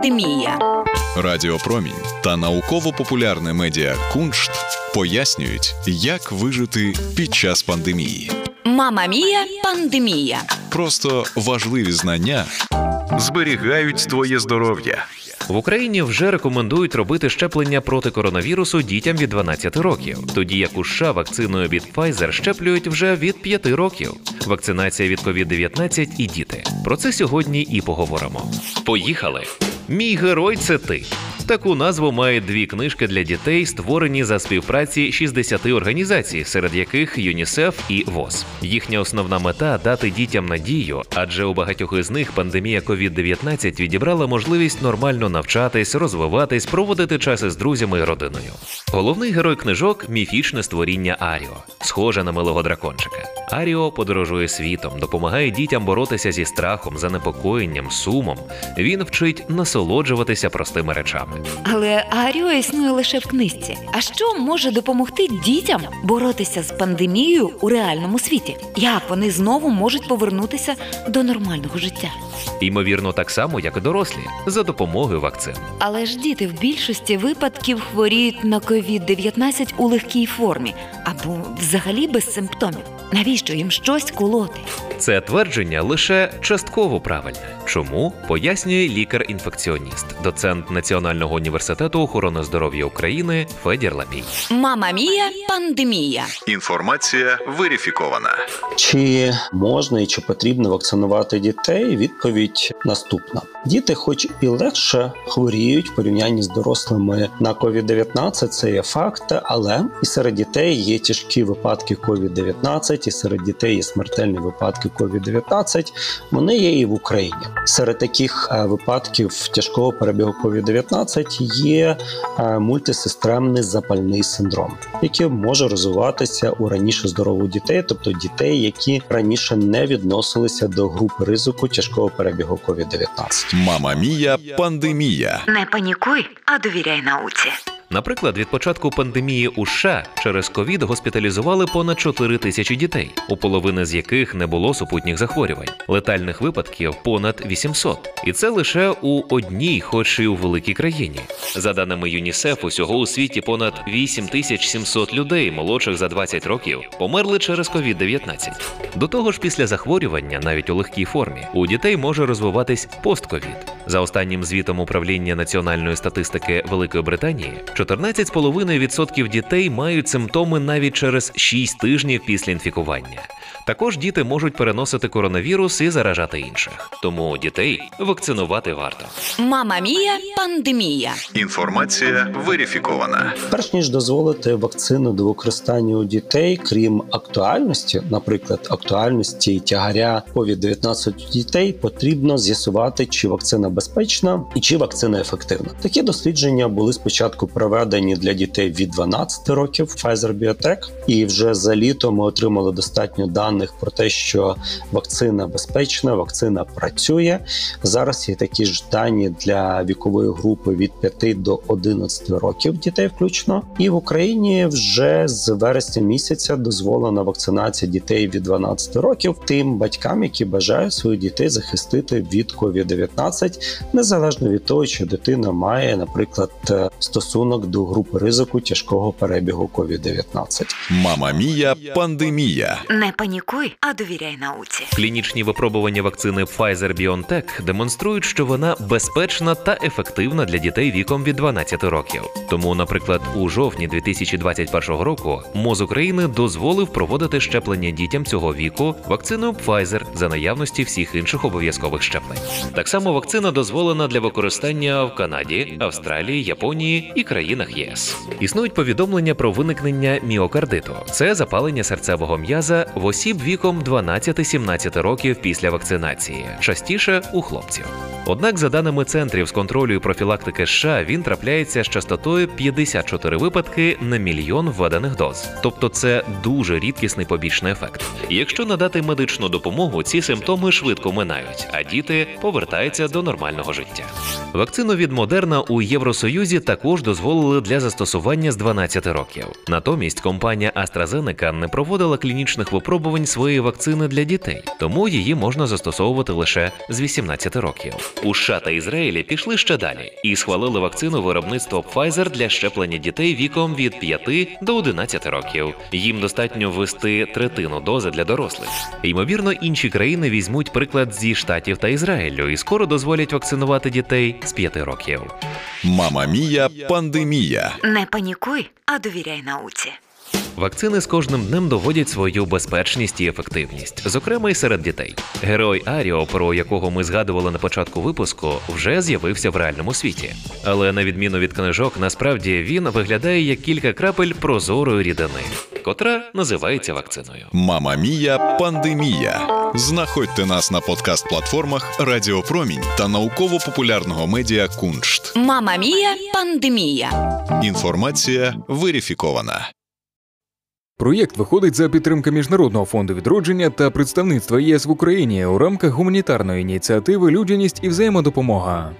пандемія. Радіопромінь та науково-популярне медіа Куншт пояснюють, як вижити під час пандемії. Мама Мія пандемія. Просто важливі знання зберігають твоє здоров'я. В Україні вже рекомендують робити щеплення проти коронавірусу дітям від 12 років, тоді як у США вакциною від Pfizer щеплюють вже від 5 років. Вакцинація від COVID-19 і діти. Про це сьогодні і поговоримо. Поїхали! Мій герой це ти. Таку назву мають дві книжки для дітей, створені за співпраці 60 організацій, серед яких ЮНІСЕФ і ВОЗ. Їхня основна мета дати дітям надію, адже у багатьох із них пандемія COVID-19 відібрала можливість нормально навчатись, розвиватись, проводити час із друзями і родиною. Головний герой книжок міфічне створіння Аріо, схоже на милого дракончика. Аріо подорожує світом, допомагає дітям боротися зі страхом, занепокоєнням, сумом. Він вчить насолоджуватися простими речами. Але Аріо існує лише в книжці. А що може допомогти дітям боротися з пандемією у реальному світі? Як вони знову можуть повернутися до нормального життя? Ймовірно, так само, як і дорослі, за допомогою вакцин. Але ж діти в більшості випадків хворіють на COVID-19 у легкій формі або взагалі без симптомів. Навіщо їм щось колоти? Це твердження лише частково правильне. Чому пояснює лікар-інфекціоніст, доцент Національного університету охорони здоров'я України Федір Лапій. Мама Мія пандемія. Інформація верифікована. Чи можна і чи потрібно вакцинувати дітей? Відповідь наступна: діти, хоч і легше хворіють в порівнянні з дорослими на COVID-19, це є факт, але і серед дітей є тяжкі випадки COVID-19, і серед дітей є смертельні випадки COVID-19. Вони є і в Україні. Серед таких е, випадків тяжкого перебігу COVID-19 є е, мультисистемний запальний синдром, який може розвиватися у раніше здорових дітей, тобто дітей, які раніше не відносилися до групи ризику тяжкого перебігу COVID-19. Мама Мія пандемія. Не панікуй, а довіряй науці. Наприклад, від початку пандемії у США через ковід госпіталізували понад 4 тисячі дітей, у половини з яких не було супутніх захворювань, летальних випадків понад 800. І це лише у одній, хоч і у великій країні. За даними ЮНІСЕФ, усього у світі понад 8700 людей, молодших за 20 років, померли через COVID-19. До того ж, після захворювання, навіть у легкій формі, у дітей може розвиватись постковід. За останнім звітом управління національної статистики Великої Британії, 14,5% дітей мають симптоми навіть через 6 тижнів після інфікування. Також діти можуть переносити коронавірус і заражати інших. Тому дітей вакцинувати варто. Мама Мія пандемія. Інформація верифікована. Перш ніж дозволити вакцину до використання у дітей, крім актуальності, наприклад, актуальності тягаря COVID-19 у дітей, потрібно з'ясувати, чи вакцина безпечна і чи вакцина ефективна. Такі дослідження були спочатку проведені для дітей від 12 років Pfizer Biotech, і вже за літо ми отримали достатньо даних про те, що вакцина безпечна, вакцина працює. Зараз є такі ж дані для вікової групи від 5 до 11 років дітей, включно. І в Україні вже з вересня місяця дозволена вакцинація дітей від 12 років тим батькам, які бажають своїх дітей захистити від COVID-19, незалежно від того, чи дитина має, наприклад, стосунок до групи ризику тяжкого перебігу COVID-19. Мама Мія пандемія. Не панікуй, а довіряй науці. Клінічні випробування вакцини Pfizer-BioNTech демонструють, що вона безпечна та ефективна для дітей віком від 12 років. Тому, наприклад, у жовтні 2021 року МОЗ України дозволив проводити щеплення дітям цього віку вакциною Pfizer за наявності всіх інших обов'язкових щеплень. Так само вакцина дозволена для використання в Канаді, Австралії, Японії і країнах ЄС. Існують повідомлення про виникнення міокардиту. Це запалення серцевого м'яза в осіб віком 12-17 років після вакцинації, частіше у хлопців. Однак, за даними центрів з контролю і профілактики США, він трапляється з частотою 54 випадки на мільйон введених доз. Тобто це дуже рідкісний побічний ефект. Якщо надати медичну допомогу, ці симптоми швидко минають, а діти повертаються до нормального життя. Вакцину від Модерна у Євросоюзі також дозволили для застосування з 12 років. Натомість компанія AstraZeneca не проводила клінічних випробувань своєї вакцини для дітей, тому її можна застосовувати лише з 18 років. У США та Ізраїлі пішли ще далі і схвалили вакцину виробництва Pfizer для щеплення дітей віком від 5 до 11 років. Їм достатньо ввести третину дози для дорослих. Ймовірно, інші країни візьмуть приклад зі штатів та Ізраїлю і скоро дозволять вакцинувати дітей з 5 років. Мама Мія пандемія. Не панікуй, а довіряй науці. Вакцини з кожним днем доводять свою безпечність і ефективність, зокрема й серед дітей. Герой Аріо, про якого ми згадували на початку випуску, вже з'явився в реальному світі. Але на відміну від книжок, насправді він виглядає як кілька крапель прозорої рідини, котра називається вакциною. Мама Мія пандемія. Знаходьте нас на подкаст-платформах Радіо Промінь та науково-популярного медіа Куншт. Мама мія пандемія. Інформація верифікована. Проєкт виходить за підтримки Міжнародного фонду відродження та представництва ЄС в Україні у рамках гуманітарної ініціативи Людяність і взаємодопомога.